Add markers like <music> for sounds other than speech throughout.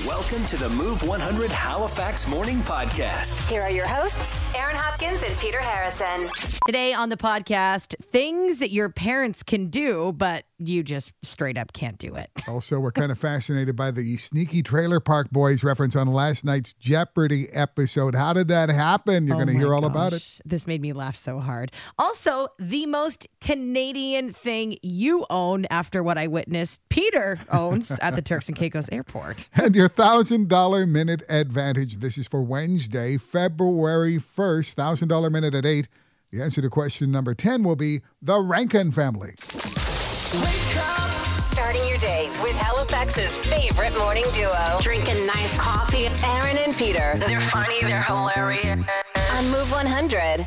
Welcome to the Move 100 Halifax Morning Podcast. Here are your hosts, Aaron Hopkins and Peter Harrison. Today on the podcast, things that your parents can do, but you just straight up can't do it. <laughs> Also, we're kind of fascinated by the sneaky Trailer Park Boys reference on last night's Jeopardy episode. How did that happen? You're Oh going to hear all about it. This made me laugh so hard. Also, the most Canadian thing you own after what I witnessed Peter owns <laughs> at the Turks and Caicos airport. And your $1,000 minute advantage. This is for Wednesday, February 1st. $1,000 minute at 8. The answer to question number 10 will be the Rankin family. Starting your day with Halifax's favorite morning duo, drinking nice coffee. Aaron and Peter. They're funny, they're hilarious. On Move 100.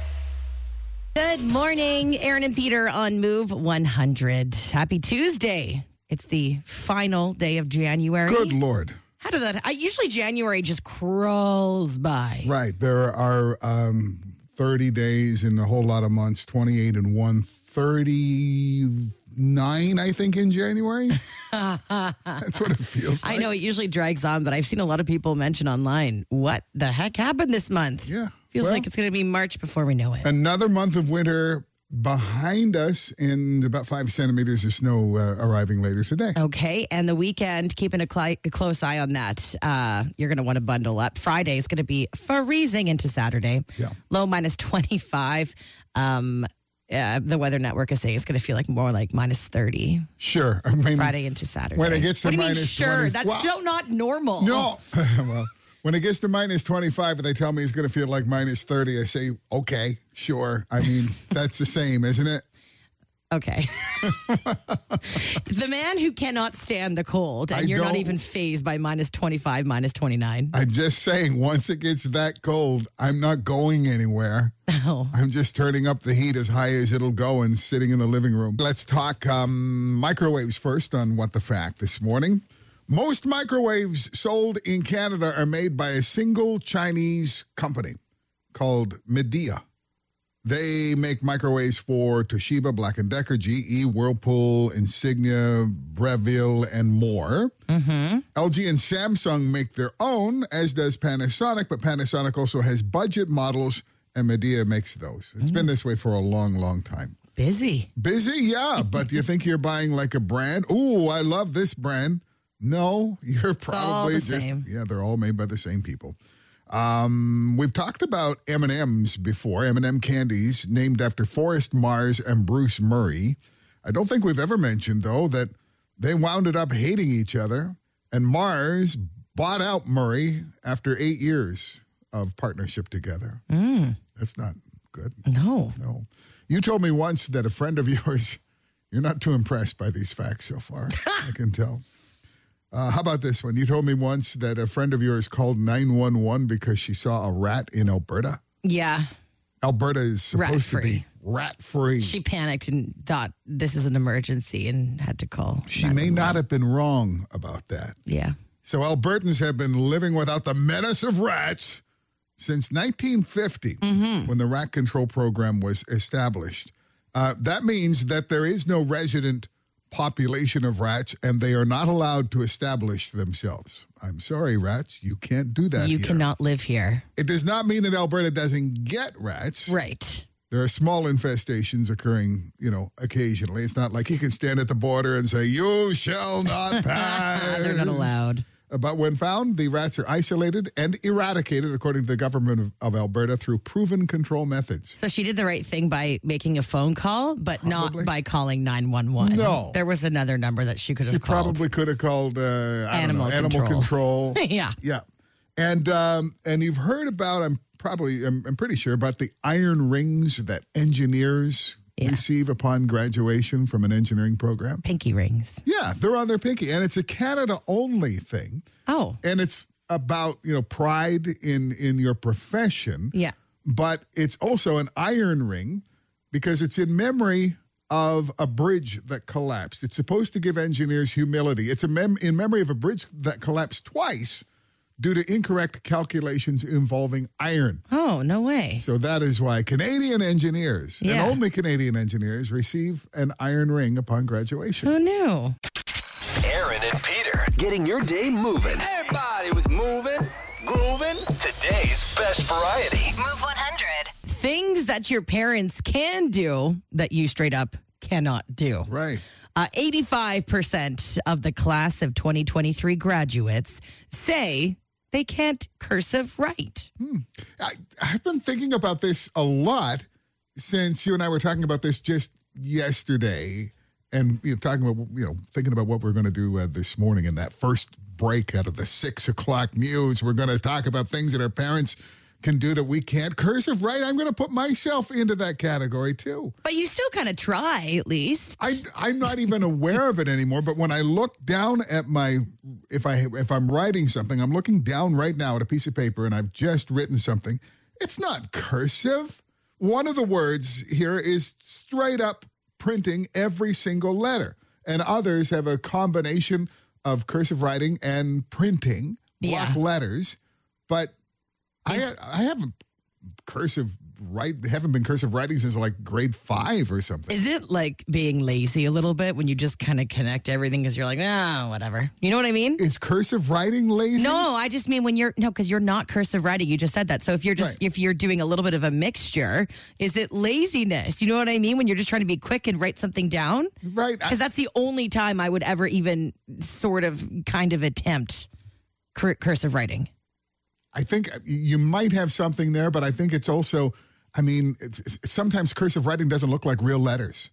Good morning, Aaron and Peter on Move 100. Happy Tuesday. It's the final day of January. Good Lord. How did that? I usually January just crawls by. Right. There are um, 30 days and a whole lot of months, 28 and 1, 39, I think, in January. <laughs> That's what it feels like. I know it usually drags on, but I've seen a lot of people mention online, what the heck happened this month? Yeah. Feels Well- like it's going to be March before we know it. Another month of winter behind us, and about five centimeters of snow uh, arriving later today. Okay, and the weekend, keeping a, cli- a close eye on that. Uh, you're going to want to bundle up. Friday is going to be freezing into Saturday. Yeah. Low minus 25. Um, uh, the Weather Network is saying it's going to feel like more like minus 30 Sure. I mean, Friday into Saturday. When it gets to what do you mean, minus sure? 20 That's Well- still not normal. no. <laughs> well, when it gets to minus 25 and they tell me it's going to feel like minus 30, I say, okay, sure. I mean, <laughs> that's the same, isn't it? Okay. <laughs> the man who cannot stand the cold, and I you're not don't- even phased by minus 25, minus 29. I'm just saying, once it gets that cold, I'm not going anywhere. Oh. I'm just turning up the heat as high as it'll go and sitting in the living room. Let's talk um, microwaves first on What the Fact this morning. Most microwaves sold in Canada are made by a single Chinese company called Midea. They make microwaves for Toshiba, Black & Decker, GE, Whirlpool, Insignia, Breville, and more. Mm-hmm. LG and Samsung make their own, as does Panasonic, but Panasonic also has budget models, and Midea makes those. It's been mm. this way for a long, long time. Busy. Busy, yeah, <laughs> but do you think you're buying like a brand? Ooh, I love this brand. No, <laughs> you're all probably the just same. yeah, they're all made by the same people. Um, we've talked about M and M's before. M and M candies named after Forrest Mars and Bruce Murray. I don't think we've ever mentioned though that they wound up hating each other, and Mars bought out Murray after eight years of partnership together. That's not good. No. No. You told me once that a friend of yours, you're not too impressed by these facts so far. <laughs> I can tell. Uh, how about this one? You told me once that a friend of yours called 911 because she saw a rat in Alberta. Yeah. Alberta is supposed to be rat free. She panicked and thought this is an emergency and had to call. She may not have been wrong about that. Yeah. So Albertans have been living without the menace of rats since 1950, when the rat control program was established. Uh, that means that there is no resident population of rats, and they are not allowed to establish themselves. I'm sorry, rats, you can't do that. You here. cannot live here. It does not mean that Alberta doesn't get rats. Right. There are small infestations occurring, you know, occasionally. It's not like you can stand at the border and say, "You shall not pass." <laughs> They're not allowed. But when found, the rats are isolated and eradicated, according to the government of, of Alberta, through proven control methods. So she did the right thing by making a phone call, but Probably. not by calling 911. No. There was another number that she could have She called. probably could have called uh, I don't Animal know, animal control. control. <laughs> yeah. yeah, and um, and you've heard about. I'm probably I'm, I'm pretty sure about the iron rings that engineers Yeah. receive upon graduation from an engineering program. Pinky rings. Yeah, they're on their pinky, and it's a Canada only thing, Oh. and it's about you know pride in in your profession. Yeah. but it's also an iron ring because it's in memory of a bridge that collapsed. It's supposed to give engineers humility. It's a mem- in memory of a bridge that collapsed twice due to incorrect calculations involving iron. Oh, no way. So that is why Canadian engineers Yeah. and only Canadian engineers receive an iron ring upon graduation. Who knew? Aaron and Peter getting your day moving. Everybody was moving, grooving. Today's best variety. Move 100. Things that your parents can do that you straight up cannot do. Right. Uh, 85% of the class of 2023 graduates say they can't cursive write. I, I've been thinking about this a lot since you and I were talking about this just yesterday, and you know, talking about you know thinking about what we're going to do uh, this morning in that first break out of the six o'clock news. We're going to talk about things that our parents can do that we can't. Cursive, right? I'm going to put myself into that category too. But you still kind of try, at least. I, I'm not even aware of it anymore. But when I look down at my, if I if I'm writing something, I'm looking down right now at a piece of paper, and I've just written something. It's not cursive. One of the words here is straight up printing every single letter, and others have a combination of cursive writing and printing block Yeah. letters. But I I haven't cursive write haven't been cursive writing since like grade five or something. Is it like being lazy a little bit when you just kind of connect everything because you're like, ah, whatever. You know what I mean? Is cursive writing lazy? No, I just mean when you're no, because you're not cursive writing. You just said that. So if you're just Right. if you're doing a little bit of a mixture, is it laziness? You know what I mean? When you're just trying to be quick and write something down, Right. Because that's the only time I would ever even sort of kind of attempt cur- cursive writing. I think you might have something there, but I think it's also, I mean, sometimes cursive writing doesn't look like real letters.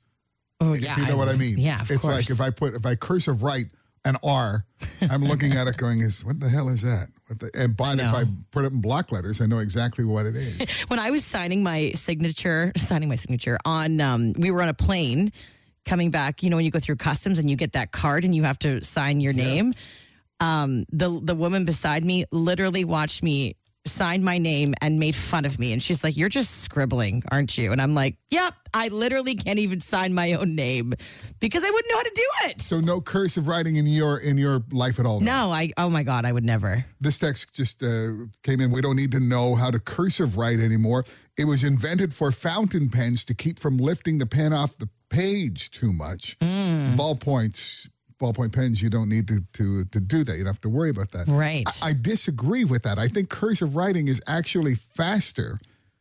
Oh If you know what I mean. Yeah, of it's course. like if I put if I cursive write an R, I'm looking at it going, "Is what the hell is that?" What the, and but if. I put it in block letters, I know exactly what it is. <laughs> when I was signing my signature, signing my signature on, um, we were on a plane coming back. You know, when you go through customs and you get that card and you have to sign your name. Um, the the woman beside me literally watched me sign my name and made fun of me, and she's like, "You're just scribbling, aren't you?" And I'm like, "Yep, I literally can't even sign my own name because I wouldn't know how to do it." so no cursive writing in your in your life at all. No, I oh my god, I would never. This text just uh, came in. We don't need to know how to cursive write anymore. It was invented for fountain pens to keep from lifting the pen off the page too much. Ballpoints, ballpoint pens, you don't need to, to, to do that. You don't have to worry about that. Right. I, I disagree with that. I think cursive writing is actually faster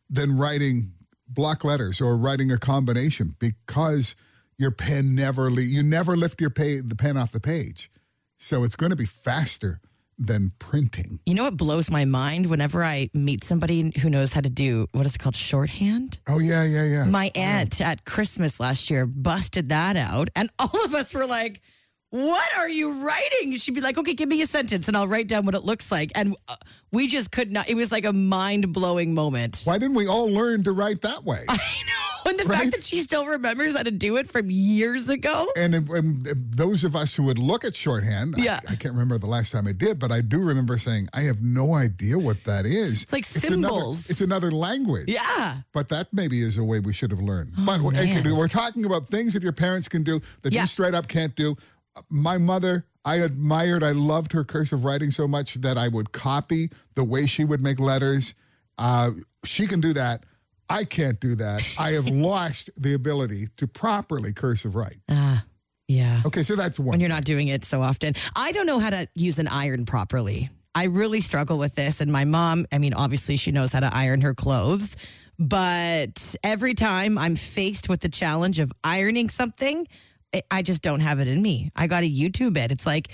than writing block letters or writing a combination because your pen never le- you never lift your pa- the pen off the page. So it's going to be faster than printing. You know what blows my mind whenever I meet somebody who knows how to do what is it called shorthand? Oh yeah, yeah, yeah. My aunt at Christmas last year busted that out, and all of us were like, What are you writing? She'd be like, Okay, give me a sentence and I'll write down what it looks like. And uh, we just could not, it was like a mind blowing moment. Why didn't we all learn to write that way? <laughs> I know. And the Right? fact that she still remembers how to do it from years ago. and, if, and if those of us who would look at shorthand, I- Yeah. I, can't remember the last time I did, but I do remember saying, I have no idea what that is. like another- symbols. it's another language. Yeah. But that maybe is a way we should have learned. but Oh, man. we're talking about things that your parents can do that Yeah. you straight up can't do. My mother, I admired, I loved her cursive writing so much that I would copy the way she would make letters. Uh, she can do that. I can't do that. I have <laughs> lost the ability to properly cursive write. Ah, Yeah. Okay, so that's one. when you're not doing it so often. I don't know how to use an iron properly. I really struggle with this. And my mom, I mean, obviously she knows how to iron her clothes, but every time I'm faced with the challenge of ironing something, I- I just don't have it in me. I got to YouTube it. It's like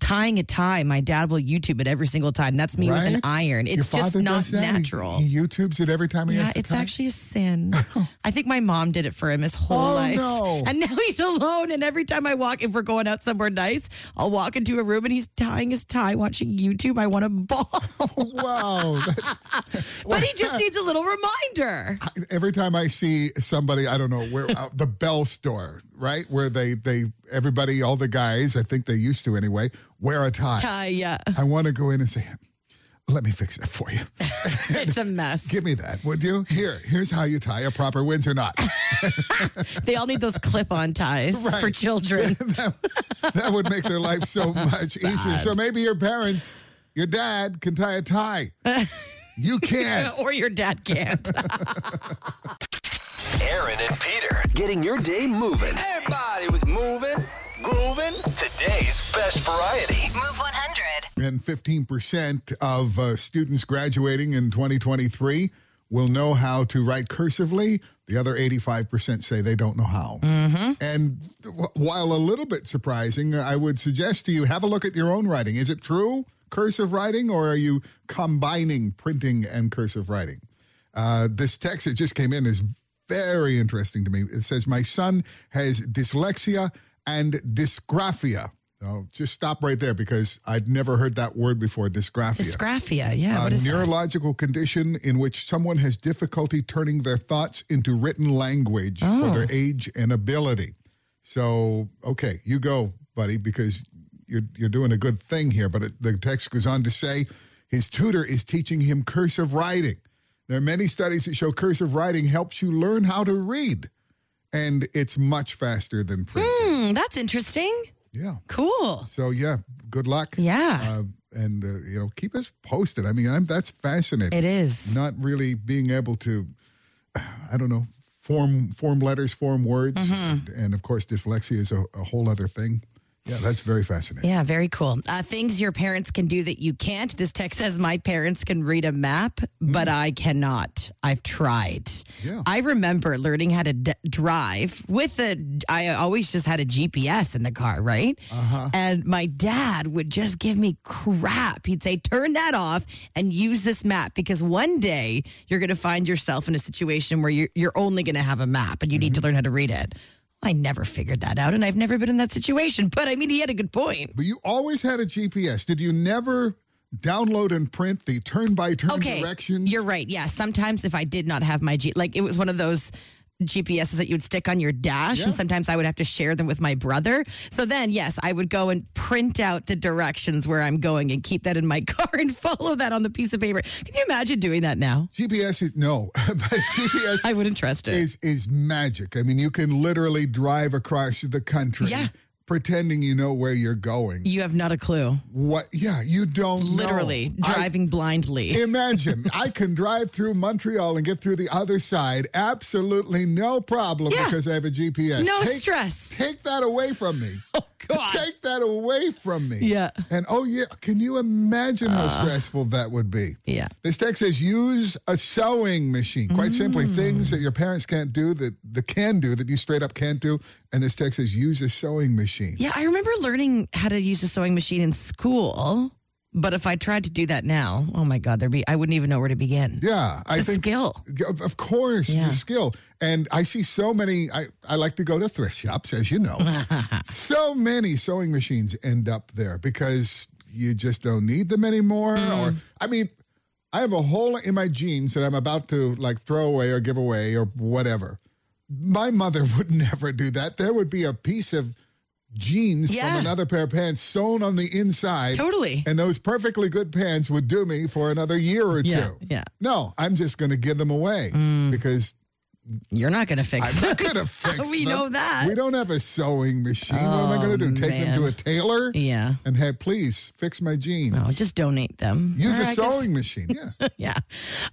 tying a tie. My dad will YouTube it every single time. That's me with an iron. It's just not that? He- natural. He, YouTubes it every time he Yeah, has to it's type? actually a sin. <laughs> I think my mom did it for him his whole Oh, life. no. <laughs> And now he's alone. And every time I walk, if we're going out somewhere nice, I'll walk into a room and he's tying his tie, watching YouTube. I want to ball. <laughs> wow. But he just needs a little reminder. every time I see somebody, I don't know where uh, the Bell store, right, where they they everybody, all the guys, I think they used to anyway, wear a tie. Tie, yeah. I want to go in and say, "Let me fix that for you. <laughs> It's a mess. Give me that, would you? Here, here's how you tie a proper Windsor knot. <laughs> They all need those clip on ties Right. for children. <laughs> that, that would make their life so much easier. So maybe your parents, your dad, can tie a tie. You can't. or your dad can't. Aaron and Peter getting your day moving. Everybody was moving, grooving. Today's best variety. Move 100. And 15% of uh, students graduating in 2023 will know how to write cursively. The other 85% say they don't know how. And w- while a little bit surprising, I would suggest to you have a look at your own writing. Is it true cursive writing, or are you combining printing and cursive writing? Uh, this text that just came in is very interesting to me. It says, My son has dyslexia and dysgraphia. Oh, just stop right there because I'd never heard that word before dysgraphia. Dysgraphia. Yeah. a what is that? neurological condition in which someone has difficulty turning their thoughts into written language for oh. their age and ability. So, okay, you go, buddy, because you're you're doing a good thing here. But it, the text goes on to say his tutor is teaching him cursive writing. There are many studies that show cursive writing helps you learn how to read, and it's much faster than printing. Hmm, that's interesting. Yeah. Cool. So yeah, good luck. Yeah. Uh, and uh, you know, keep us posted. I mean, I'm, that's fascinating. It is. Not really being able to, <sighs> I don't know, form form letters, form words, Mm-hmm. and, and of course, dyslexia is a, a whole other thing. Yeah, that's very fascinating. Yeah, very cool. Uh, things your parents can do that you can't. This text says my parents can read a map, but I cannot. I've tried. Yeah. I remember learning how to d- drive with a. I always just had a GPS in the car, right? Uh-huh. And my dad would just give me crap. He'd say, "Turn that off and use this map because one day you're going to find yourself in a situation where you're you're only going to have a map and you need to learn how to read it." I never figured that out, and I've never been in that situation. But I mean, he had a good point. But you always had a GPS. Did you never download and print the turn by turn okay, directions? You're right. Yeah, sometimes if I did not have my G, like it was one of those GPSs that you would stick on your dash, Yeah. and sometimes I would have to share them with my brother. So then, yes, I would go and print out the directions where I'm going and keep that in my <laughs> car and follow that on the piece of paper. Can you imagine doing that now? GPS is no, <laughs> but GPS I wouldn't trust it. is is magic. I mean, you can literally drive across the country Yeah. Pretending you know where you're going. you have not a clue. What? Yeah, you don't know. Literally I- driving blindly. Imagine <laughs> I can drive through Montreal and get through the other side absolutely no problem Yeah. because I have a GPS. No take, stress. Take that away from me. <laughs> Oh <laughs> God. Take that away from me. Yeah. Uh. And oh yeah, can you imagine how stressful that would be? Yeah. This text says use a sewing machine. Quite simply, Mm. things that your parents can't do that the can do that you straight up can't do. And this text says use a sewing machine. Yeah, I remember learning how to use a sewing machine in school. But if I tried to do that now, oh my God, there'd be I wouldn't even know where to begin. Yeah, I The think skill. Of course, Yeah. the skill. And I see so many. I, I like to go to thrift shops, as you know. <laughs> so many sewing machines end up there because you just don't need them anymore. Mm. Or I mean, I have a hole in my jeans that I'm about to like throw away or give away or whatever. My mother <laughs> would never do that. There would be a piece of jeans Yeah. from another pair of pants sewn on the inside. Totally. And those perfectly good pants would do me for another year or Yeah, two. yeah. No, I'm just going to give them away mm. because You're not going to fix I'm it. not going <laughs> to fix We them. know that. We don't have a sewing machine. what am I going to do? Take them to a tailor? Yeah. And have, please fix my jeans. Oh, just donate them. Use Or a I guess- sewing machine. Yeah. <laughs> Yeah.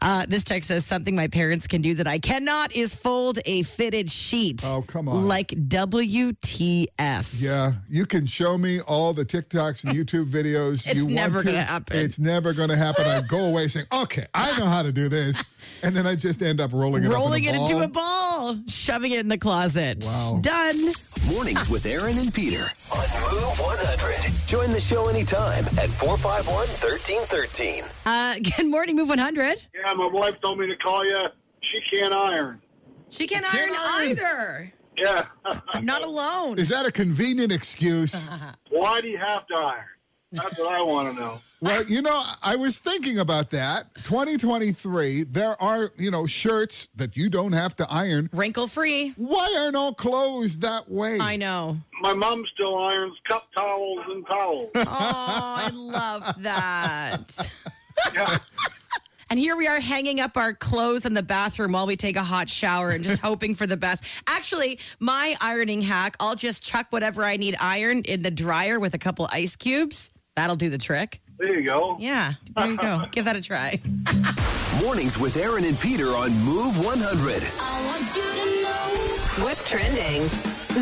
Uh, this text says something my parents can do that I cannot is fold a fitted sheet. Oh, come on. Like WTF. Yeah, you can show me all the TikToks and YouTube videos <laughs> It's you want never gonna happen. It's never going to happen. I go away saying, "Okay, I know how to do this," and then I just end up rolling it Rolling up it in a into ball. a ball, shoving it in the closet. Wow. Done. Mornings with Aaron and Peter on Move 100. Join the show anytime at 451 1313. Uh, <laughs> good morning, Move 100. Yeah, my wife told me to call you. She can't iron. She can't, Can't iron, iron. either. Yeah. <laughs> Not alone. Is that a convenient excuse? <laughs> Why do you have to iron? That's what I want to know. Well, you know, I was thinking about that. 2023, there are, you know, shirts that you don't have to iron. Wrinkle free. Why aren't all clothes that way? I know. My mom still irons cup towels and towels. <laughs> Oh, I love that. Yeah. And here we are hanging up our clothes in the bathroom while we take a hot shower and just hoping for the best. Actually, my ironing hack, I'll just chuck whatever I need ironed in the dryer with a couple ice cubes. That'll do the trick. There you go. Yeah, there you go. <laughs> Give that a try. Mornings with Aaron and Peter on Move 100. What's trending?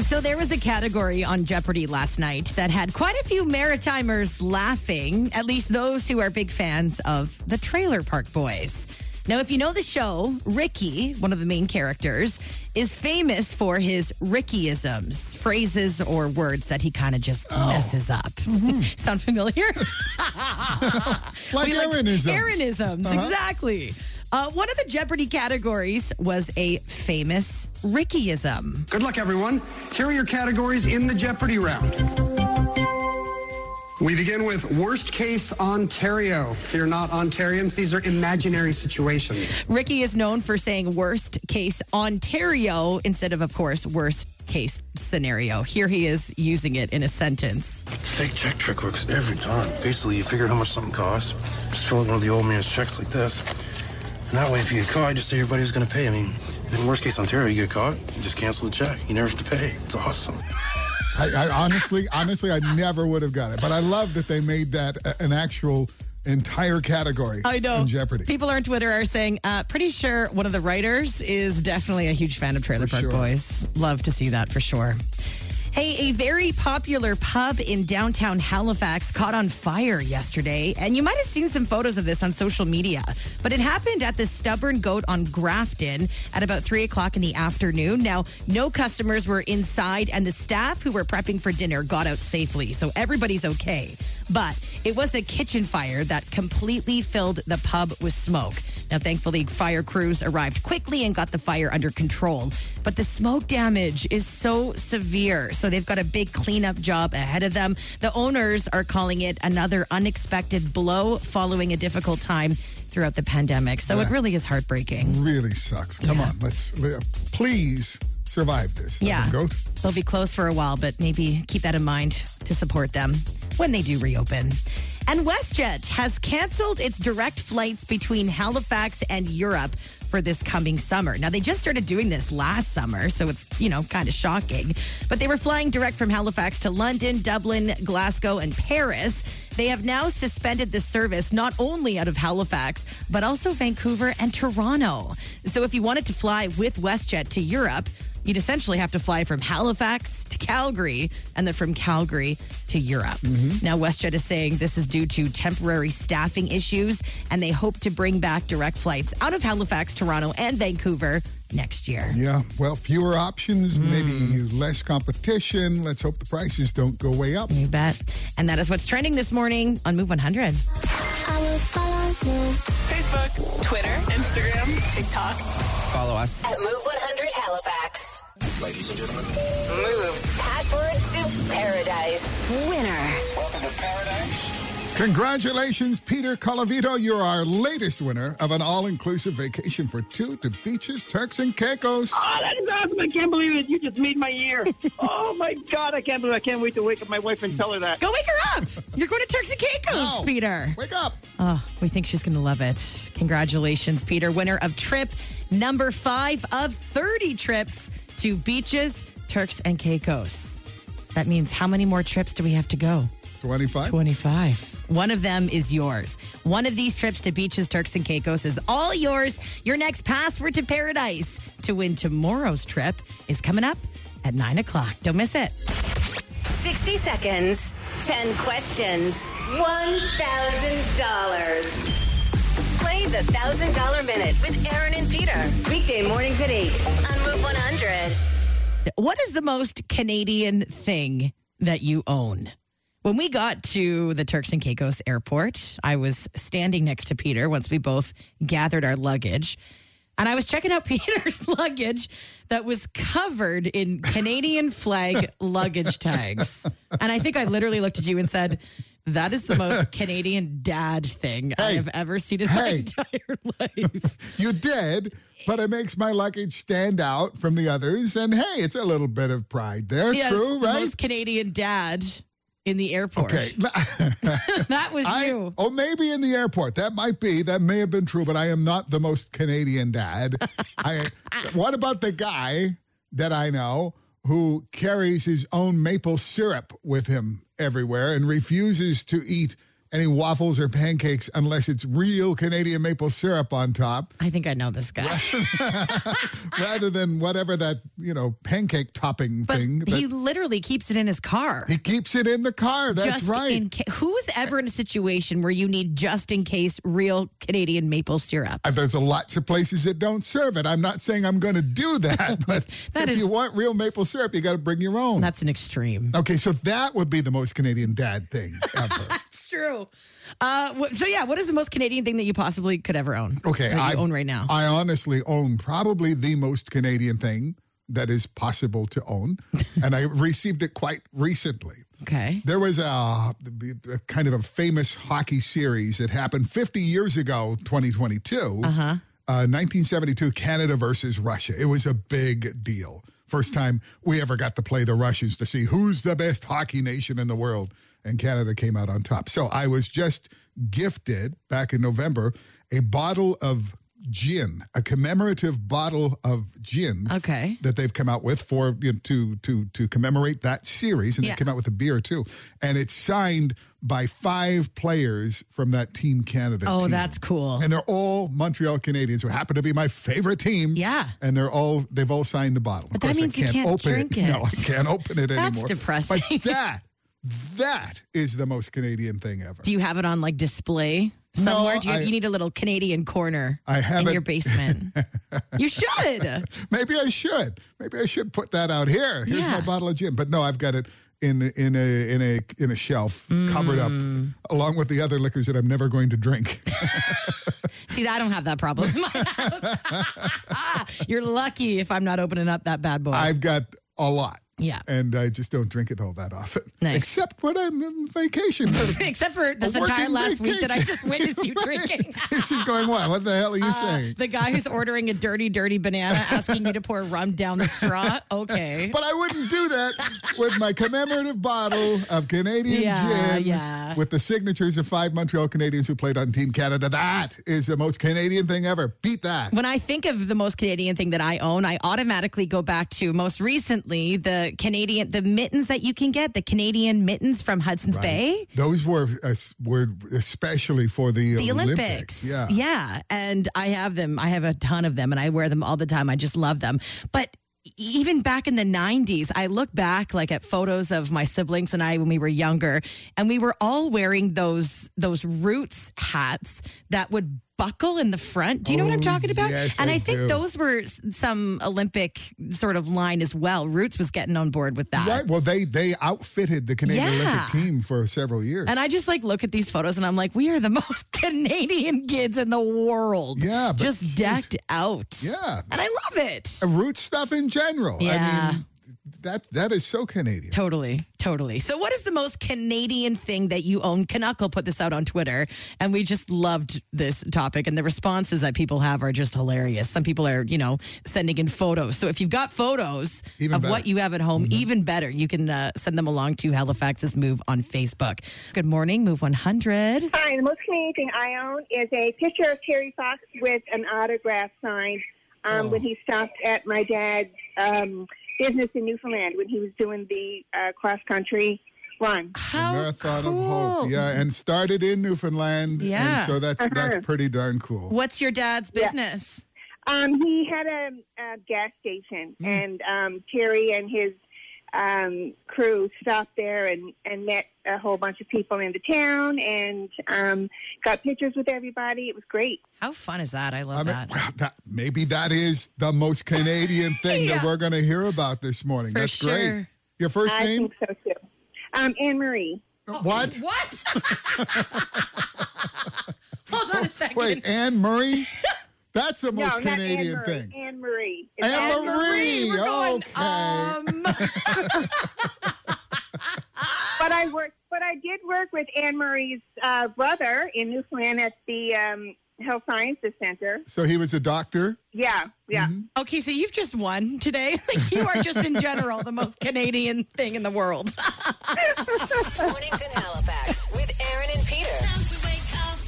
So there was a category on Jeopardy last night that had quite a few Maritimers laughing, at least those who are big fans of the Trailer Park Boys. Now, if you know the show, Ricky, one of the main characters, is famous for his Rickyisms, phrases or words that he kind of just messes up. <laughs> Sound familiar? <laughs> <laughs> Like We Aaronisms. Aaronisms, exactly. Uh, one of the Jeopardy categories was a famous Rickyism. Good luck, everyone. Here are your categories in the Jeopardy round. We begin with worst case Ontario. If you're not Ontarians, these are imaginary situations. Ricky is known for saying worst case Ontario instead of, of course, worst case scenario. Here he is using it in a sentence. The fake check trick works every time. Basically, you figure out how much something costs, just fill out one of the old man's checks like this. And that way, if you get caught, you just say everybody was going to pay. I mean, in worst case Ontario, you get caught, you just cancel the check. You never have to pay. It's awesome. I, I honestly, honestly, I never would have got it. But I love that they made that a- an actual entire category I know. in Jeopardy. People on Twitter are saying, uh, pretty sure one of the writers is definitely a huge fan of Trailer For Park sure. Boys. Love to see that for sure. Hey, a very popular pub in downtown Halifax caught on fire yesterday, and you might have seen some photos of this on social media. But it happened at the Stubborn Goat on Grafton at about three o'clock in the afternoon. Now, no customers were inside, and the staff who were prepping for dinner got out safely, so everybody's okay. But it was a kitchen fire that completely filled the pub with smoke. Now, thankfully, fire crews arrived quickly and got the fire under control. But the smoke damage is so severe. So they've got a big cleanup job ahead of them. The owners are calling it another unexpected blow following a difficult time throughout the pandemic. So it really is heartbreaking. really sucks. Come Yeah. on, let's please survive this. Yeah. They'll be closed for a while, but maybe keep that in mind to support them when they do reopen. And WestJet has canceled its direct flights between Halifax and Europe for this coming summer. Now, they just started doing this last summer, so it's, you know, kind of shocking. But they were flying direct from Halifax to London, Dublin, Glasgow, and Paris. They have now suspended the service not only out of Halifax, but also Vancouver and Toronto. So if you wanted to fly with WestJet to Europe, you'd essentially have to fly from Halifax to Calgary and then from Calgary to Europe. Mm-hmm. Now, WestJet is saying this is due to temporary staffing issues, and they hope to bring back direct flights out of Halifax, Toronto, and Vancouver next year. Yeah, well, fewer options, Hmm. maybe less competition. Let's hope the prices don't go way up. You bet. And that is what's trending this morning on Move 100. Facebook, Twitter, Instagram, TikTok. Follow us. At Move 100 Halifax. Ladies and gentlemen. Move's password to paradise. Winner. Welcome to paradise. Congratulations, Peter Colavito. You're our latest winner of an all inclusive vacation for two to beaches, Turks, and Caicos. Oh, that is awesome. I can't believe it. You just made my year. <laughs> oh, my God. I can't believe it. I can't wait to wake up my wife and tell her that. Go wake her up. You're going to Turks and Caicos, Ow. Peter. Wake up. Oh, we think she's going to love it. Congratulations, Peter, winner of trip number five of 30 trips to beaches, Turks, and Caicos. That means how many more trips do we have to go? 25. 25. One of them is yours. One of these trips to beaches, Turks, and Caicos is all yours. Your next password to paradise to win tomorrow's trip is coming up at 9 o'clock. Don't miss it. 60 seconds, 10 questions, $1,000. Play the $1,000 Minute with Aaron and Peter. Weekday mornings at 8 on Move 100. What is the most Canadian thing that you own? When we got to the Turks and Caicos airport, I was standing next to Peter once we both gathered our luggage. And I was checking out <laughs> Peter's luggage that was covered in Canadian flag luggage tags. And I think I literally looked at you and said, That is the most <laughs> Canadian dad thing I have ever seen in my entire life. <laughs> You did, but it makes my luggage stand out from the others. And hey, it's a little bit of pride there. Yes, True, the right? most Canadian dad in the airport. Okay. <laughs> that was I, you. oh, maybe in the airport. That might be. That may have been true, but I am not the most Canadian dad. <laughs> I, what about the guy that I know who carries his own maple syrup with him everywhere and refuses to eat any waffles or pancakes unless it's real Canadian maple syrup on top, I think I know this guy. <laughs> rather than whatever that you know pancake topping But thing. he literally keeps it in his car. he keeps it in the car. That's just right. in case. Who's ever in a situation where you need just in case real Canadian maple syrup? Uh, There's a lots of places that don't serve it. I'm not saying I'm going to do that, <laughs> but That if is- you want real maple syrup, you got to bring your own. That's an extreme. Okay, so that would be the most Canadian dad thing ever. <laughs> It's true. Uh, so yeah, what is the most Canadian thing that you possibly could ever own? Okay, I've- own right now. I honestly own probably the most Canadian thing that is possible to own, <laughs> and I received it quite recently. okay. There was a, a kind of a famous hockey series that happened 50 years ago, 2022. Uh-huh. 1972, Canada versus Russia. It was a big deal. First time we ever got to play the Russians to see who's the best hockey nation in the world. And Canada came out on top. So I was just gifted back in November a bottle of gin, a commemorative bottle of gin Okay. that they've come out with for you know, to to to commemorate that series, and Yeah. they came out with a beer too, and it's signed by five players from that Team Canada. Oh, team. that's cool. And they're all Montreal Canadiens who happen to be my favorite team. Yeah. and they're all they've all signed the bottle. Of But that course, I means you can't open drink <laughs> it. No, I can't open it That's anymore. That's depressing. But <laughs> that that is the most Canadian thing ever. Do you have it on like display somewhere? Do you, I- you need a little Canadian corner I have in it- your basement. <laughs> you should. <laughs> Maybe I should. Maybe I should put that out here. Here's my bottle of gin. But no, I've got it in in a in a in a shelf covered up Mm. along with the other liquors that I'm never going to drink. <laughs> See, I don't have that problem in my house. You're lucky if I'm not opening up that bad boy. I've got a lot. Yeah. And I just don't drink it all that often. Nice. Except when I'm on vacation. <laughs> Except for this entire last week that I just witnessed you <laughs> drinking. <laughs> She's going, what? What the hell are you Uh, saying? the guy who's ordering a dirty, dirty banana asking you to pour rum down the straw. Okay. But I wouldn't do that with my commemorative bottle of Canadian Yeah, gin yeah. with the signatures of five Montreal Canadiens who played on Team Canada. That is the most Canadian thing ever. Beat that. When I think of the most Canadian thing that I own, I automatically go back to most recently the Canadian, the mittens that you can get, the Canadian mittens from Hudson's Bay. Those were uh, were especially for the, The Olympics. Yeah. Yeah. And I have them. I have a ton of them and I wear them all the time. I just love them. But even back in the 90s, I look back like at photos of my siblings and I when we were younger, and we were all wearing those those roots hats that would buckle in the front. Do you know what I'm Oh, talking about? yes, and I I, think do. those were some Olympic sort of line as well. Roots was getting on board with that. Right. Well, they they outfitted the Canadian Yeah. Olympic team for several years. And I just like look at these photos and I'm like, we are the <laughs> most Canadian kids in the world. Yeah, Just cute. decked out. Yeah. And I love it. Uh, root stuff in general. I Yeah. mean, that that is so Canadian. Totally, totally. So, what is the most Canadian thing that you own? Knuckle put this out on Twitter, and we just loved this topic. And the responses that people have are just hilarious. Some people are, you know, sending in photos. So, if you've got photos Even of better. what you have at home, even better, you can uh, send them along to Halifax's Move on Facebook. Good morning, Move 100. Hi, the most Canadian thing I own is a picture of Terry Fox with an autograph signed um, when he stopped at my dad's um, business in Newfoundland when he was doing the uh, cross country run. How Marathon cool. of Hope. Yeah, and started in Newfoundland. Yeah. And so that's Uh-huh. that's pretty darn cool. What's your dad's Yeah. business? Um, he had a, a gas station, and um, Terry and his um, crew stopped there and, and met a whole bunch of people in the town and um, got pictures with everybody. It was great. How fun is that? I love I mean, that. well, that, maybe that is the most Canadian <laughs> thing that we're going to hear about this morning. For That's sure. great. Your first I name? think so too. Um, Anne Marie. What? What? <laughs> Hold on a second. Wait, Anne Murray? <laughs> That's the most no, not Anne Canadian Marie. thing. Anne Marie. It's Anne Marie. We're going, Okay. um, <laughs> But I worked. But I did work with Anne Marie's uh, brother in Newfoundland at the um, Health Sciences Center. So he was a doctor. Yeah, yeah. Mm-hmm. okay, so you've just won today. <laughs> Like you are just in general the most Canadian thing in the world. <laughs> Mornings in Halifax with Aaron and Peter.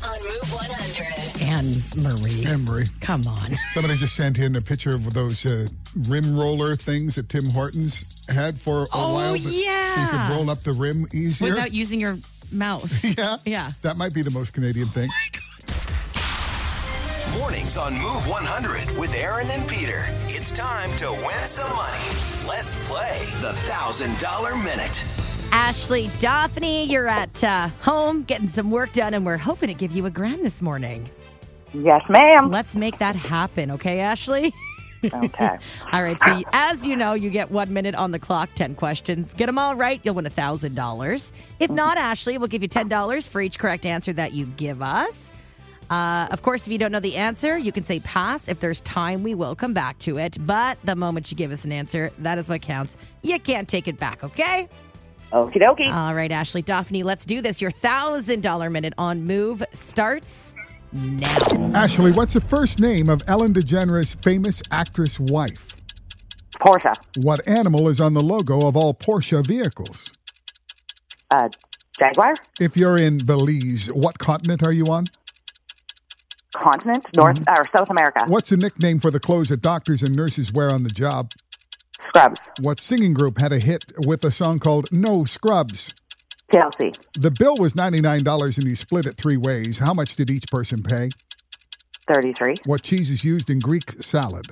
On Move 100. Anne Marie. Anne Murray. Come on. Somebody just sent in a picture of those uh, rim roller things that Tim Hortons had for a Oh, while. that- yeah. So you yeah. could roll up the rim easier. Without using your mouth. <laughs> Yeah? Yeah. That might be the most Canadian thing. Mornings on Move 100 with Aaron and Peter. It's time to win some money. Let's play the $1,000 Minute. Ashley Daphne, you're at uh, home getting some work done, and we're hoping to give you a grand this morning. Yes, ma'am. Let's make that happen, okay, Ashley? Okay. <laughs> all right. So, as you know, you get one minute on the clock, 10 questions. Get them all right, you'll win $1,000. If not, Ashley, we'll give you $10 for each correct answer that you give us. Uh, of course, if you don't know the answer, you can say pass. If there's time, we will come back to it. But the moment you give us an answer, that is what counts. You can't take it back, okay? Okie dokie. All right, Ashley Daphne, let's do this. Your $1,000 minute on Move starts now. Ashley, what's the first name of Ellen DeGeneres' famous actress wife? Portia. What animal is on the logo of all Porsche vehicles? Uh, Jaguar. If you're in Belize, what continent are you on? Continent. North or South America. What's the nickname for the clothes that doctors and nurses wear on the job? Scrubs. What singing group had a hit with a song called No Scrubs? TLC. The bill was $99 and you split it three ways. How much did each person pay? 33. What cheese is used in Greek salad?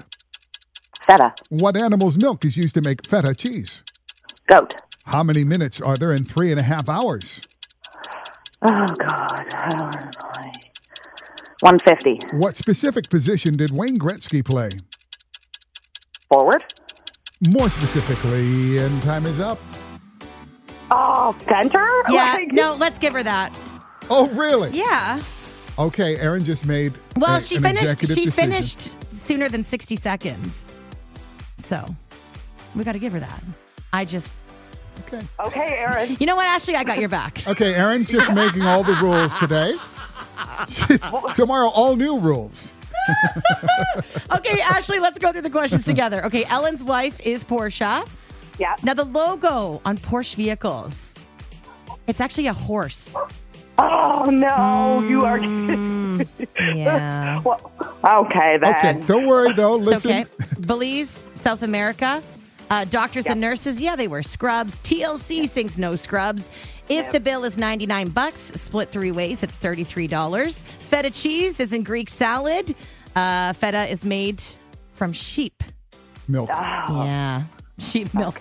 Feta. What animal's milk is used to make feta cheese? Goat. How many minutes are there in three and a half hours? Oh, God. 150. What specific position did Wayne Gretzky play? Forward. More specifically, and time is up. Oh, center? Yeah, Like- no, let's give her that. Oh, really? Yeah. Okay, Aaron just made Well, a- she an finished. She decision. finished sooner than sixty seconds. So we got to give her that. I just, Okay. Okay, Aaron. you know what, Ashley, I got your back. <laughs> Okay, Aaron's just making all the rules today. Tomorrow, all new rules. <laughs> Okay, Ashley, let's go through the questions together. Okay, Ellen's wife is Portia. Yeah. Now the logo on Porsche vehicles, it's actually a horse. Oh, no. You are. Mm, Yeah. <laughs> well, okay, then. Okay, don't worry though. Listen, okay. Belize, South America. Uh, doctors and nurses, yeah, they wear scrubs. TLC sings no scrubs. If the bill is 99 bucks, split three ways, it's $33. Feta cheese is in Greek salad. Uh, feta is made from sheep. milk. Yeah. Sheep milk.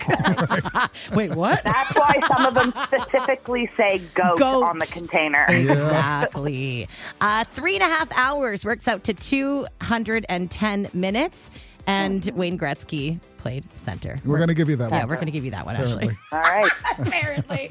<laughs> Wait, what? That's why some of them specifically say goat, Goat. on the container. <laughs> Exactly. Uh, three and a half hours works out to 210 minutes. And Wayne Gretzky played center. We're going to give you that one. Yeah, one. we're going to give you that one, Apparently. Ashley. All right. <laughs> Apparently.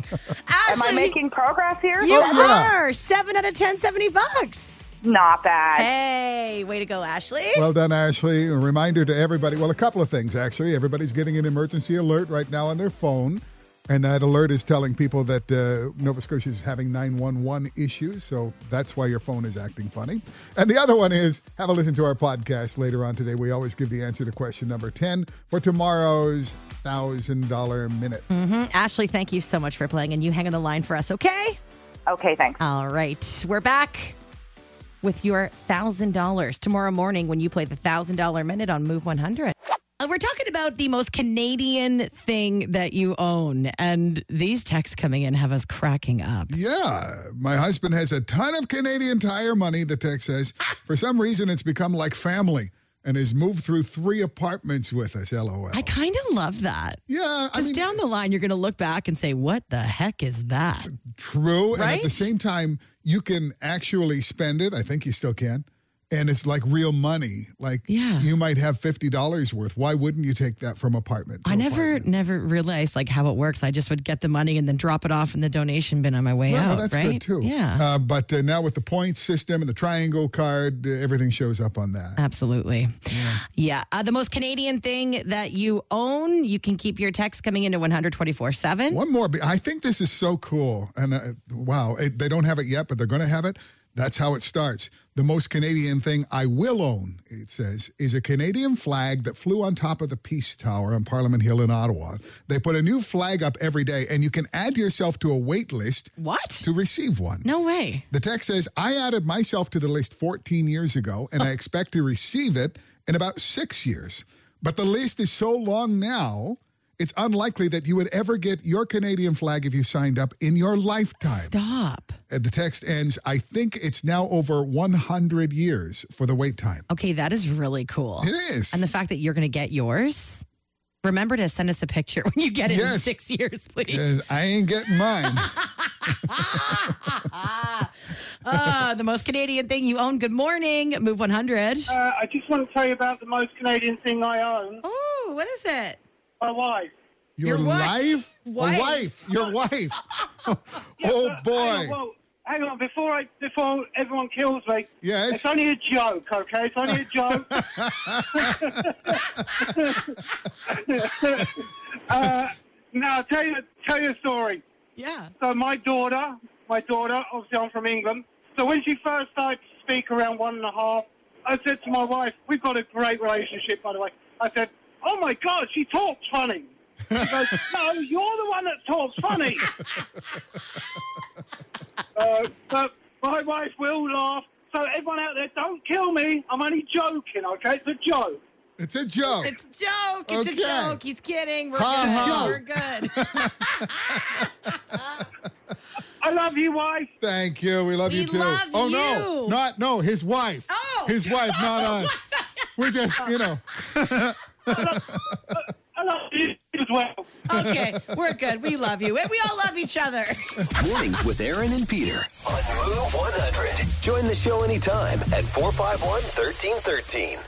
Am I making progress here? You Oh, yeah. are. Seven out of 10, 70 bucks. Not bad. Hey, way to go, Ashley. Well done, Ashley. A reminder to everybody. Well, a couple of things, actually. Everybody's getting an emergency alert right now on their phone. And that alert is telling people that uh, Nova Scotia is having 911 issues. So that's why your phone is acting funny. And the other one is have a listen to our podcast later on today. We always give the answer to question number 10 for tomorrow's $1,000 minute. hmm Ashley, thank you so much for playing, and you hang on the line for us, okay? Okay, thanks. All right. We're back with your $1,000 tomorrow morning when you play the $1,000 minute on Move 100. Uh, We're talking about the most Canadian thing that you own, and these texts coming in have us cracking up. Yeah, my husband has a ton of Canadian Tire money, the text says. <laughs> For some reason, it's become like family and has moved through three apartments with us, lol. I kind of love that. yeah, I Because mean, down the line, you're going to look back and say, what the heck is that? true. And at the same time, you can actually spend it. I think you still can. And it's like real money. Like Yeah. you might have $50 worth. Why wouldn't you take that from apartment? I never, apartment? never realized like how it works. I just would get the money and then drop it off in the donation bin on my way Well, out. that's right? good too. Yeah, Uh, but uh, now with the points system and the triangle card, uh, everything shows up on that. absolutely. Yeah. Uh, the most Canadian thing that you own, you can keep your text coming into 124 7. One more. I think this is so cool. And uh, wow, it, they don't have it yet, but they're going to have it. That's how it starts. The most Canadian thing I will own, it says, is a Canadian flag that flew on top of the Peace Tower on Parliament Hill in Ottawa. They put a new flag up every day, and you can add yourself to a wait list What? to receive one. No way. The text says, I added myself to the list 14 years ago, and I <laughs> expect to receive it in about six years. But the list is so long now, it's unlikely that you would ever get your Canadian flag if you signed up in your lifetime. Stop. And the text ends, I think it's now over 100 years for the wait time. Okay, that is really cool. It is. And the fact that you're going to get yours. Remember to send us a picture <laughs> when you get it in Yes. six years, please. I ain't getting mine. Ah, <laughs> the most Canadian thing you own. Good morning. Move 100. Uh, I just want to tell you about the most Canadian thing I own. Oh, what is it? My wife. Your, Your what? life? Wife. A wife. Your <laughs> wife. <laughs> oh, Hang boy. on, well, hang on, before I before everyone kills me. Yes? It's only a joke, okay? It's only a joke. <laughs> uh, now, I'll tell you tell you a story. Yeah. So my daughter, my daughter, obviously I'm from England. So when she first started to speak around one and a half, I said to my wife, we've got a great relationship, by the way. I said, oh my God, she talks funny. She goes, <laughs> no, you're the one that talks funny. <laughs> uh, but my wife will laugh. So everyone out there, don't kill me. I'm only joking, okay? It's a joke. It's a joke. It's a joke. It's Okay. a joke. He's kidding. We're Ha, good. ha. We're good. <laughs> I love you, wife. Thank you. We love We you too. love oh no, you. not no, his wife. Oh. his wife, not us. We're just, you know. I love you as well. okay, we're good. We love you. And we all love each other. Mornings with Aaron and Peter on Move 100. Join the show anytime at 451 1313.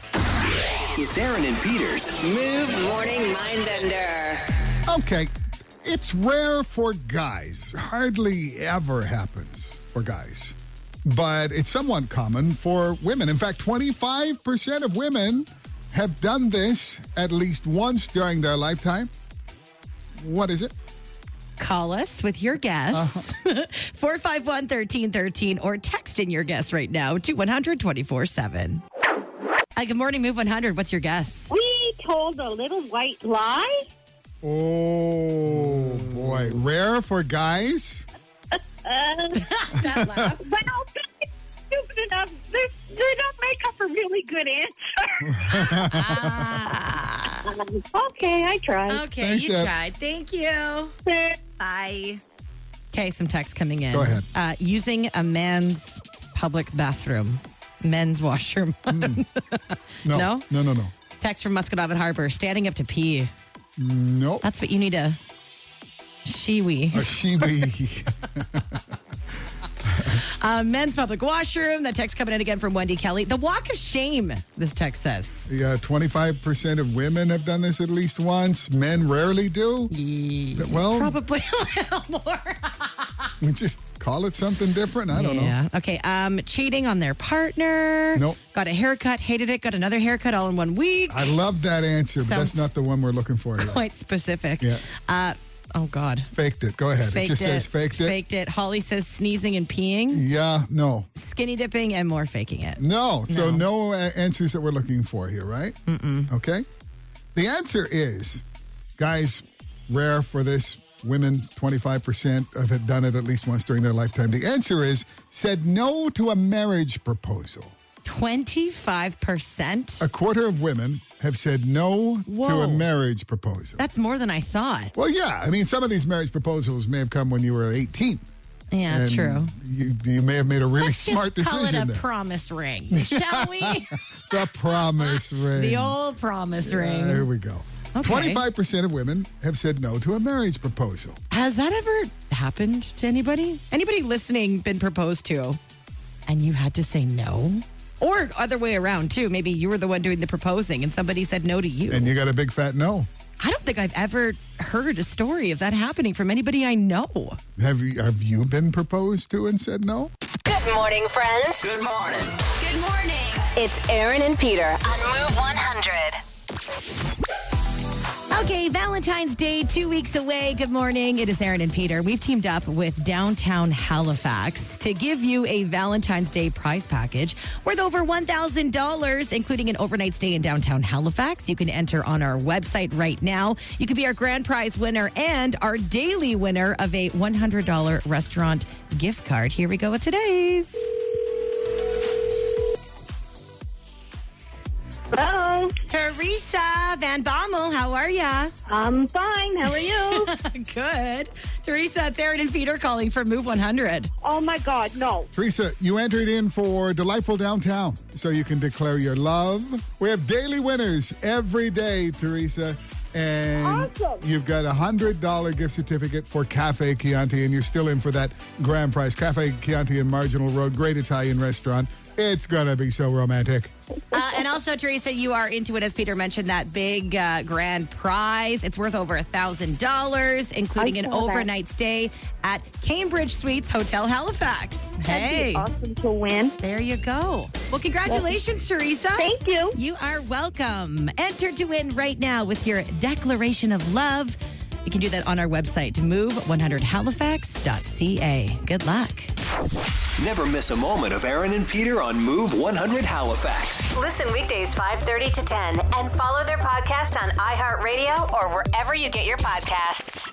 It's Aaron and Peter's Move Morning Mindbender. Okay, it's rare for guys. Hardly ever happens for guys. But it's somewhat common for women. In fact, 25% of women have done this at least once during their lifetime. What is it? Call us with your guess. <laughs> 451 1313 or text in your guess right now to 100 24 7. Hi, good morning, Move 100. What's your guess? We told a little white lie. Oh, boy. Rare for guys? Uh, <laughs> That laugh. but I'll be stupid enough. They, they don't make up a really good answer. <laughs> okay, I tried. Okay, Thanks, you Deb. tried. Thank you. Bye. Okay, some text coming in. Go ahead. Uh, using a man's public bathroom, men's washroom. <laughs> No. No? No, no, no. text from Musquodoboit Harbor, standing up to pee. Nope. That's what you need a Shewee. A Shewee. <laughs> Uh, men's public washroom. That text coming in again from Wendy Kelly. The walk of shame, this text says. yeah, 25% of women have done this at least once. Men rarely do. Yeah, Well, Probably <laughs> a little more. <laughs> we just call it something different. I don't know. yeah. Okay. Um, cheating on their partner. Nope. Got a haircut, hated it, got another haircut all in one week. I love that answer, but that's not the one we're looking for. Quite specific. Yeah. Uh, oh, God. Faked it. Go ahead. Faked it just says faked it. Faked it. Holly says sneezing and peeing, Yeah, no. skinny dipping, and more faking it. No. So No. answers that we're looking for here, right? Mm-mm. Okay. The answer is, guys, rare for this. Women, 25% have had done it at least once during their lifetime. The answer is said no to a marriage proposal. 25%? A quarter of women have said no to a marriage proposal. That's more than I thought. Well, yeah. I mean, some of these marriage proposals may have come when you were 18. Yeah, and true. You, you may have made a really Let's smart just call it decision a there. promise ring, <laughs> shall we? <laughs> the promise <laughs> ring. the old promise Uh, ring. Here we go. Okay. 25% of women have said no to a marriage proposal. Has that ever happened to anybody? Anybody listening been proposed to and you had to say no? Or other way around too. Maybe you were the one doing the proposing and somebody said no to you. And you got a big fat no. I don't think I've ever heard a story of that happening from anybody I know. Have you have you been proposed to and said no? Good morning, friends. Good morning. Good morning. It's Aaron and Peter on Move 100. Okay, Valentine's Day, two weeks away. Good morning. It is Aaron and Peter. We've teamed up with Downtown Halifax to give you a Valentine's Day prize package worth over $1,000, including an overnight stay in downtown Halifax. You can enter on our website right now. You could be our grand prize winner and our daily winner of a $100 restaurant gift card. Here we go with today's. Teresa, Teresa Van Bommel. How are ya? I'm fine. How are you? <laughs> Good. Teresa, it's Aaron and Peter calling for Move 100. oh my God, no. Teresa, you entered in for Delightful Downtown, so you can declare your love. We have daily winners every day, Teresa. And Awesome. you've got a $100 gift certificate for Cafe Chianti, and you're still in for that grand prize. Cafe Chianti in Marginal Road, great Italian restaurant. It's going to be so romantic. Uh, and also, Teresa, you are into it, as Peter mentioned, that big uh, grand prize. It's worth over a $1,000, including an saw that. overnight stay at Cambridge Suites Hotel Halifax. Hey. Awesome to win. There you go. Well, congratulations, Teresa. Thank you. You are welcome. Enter to win right now with your declaration of love. You can do that on our website, move100halifax.ca. Good luck. Never miss a moment of Aaron and Peter on Move 100 Halifax. Listen weekdays 5:30 to 10 and follow their podcast on iHeartRadio or wherever you get your podcasts.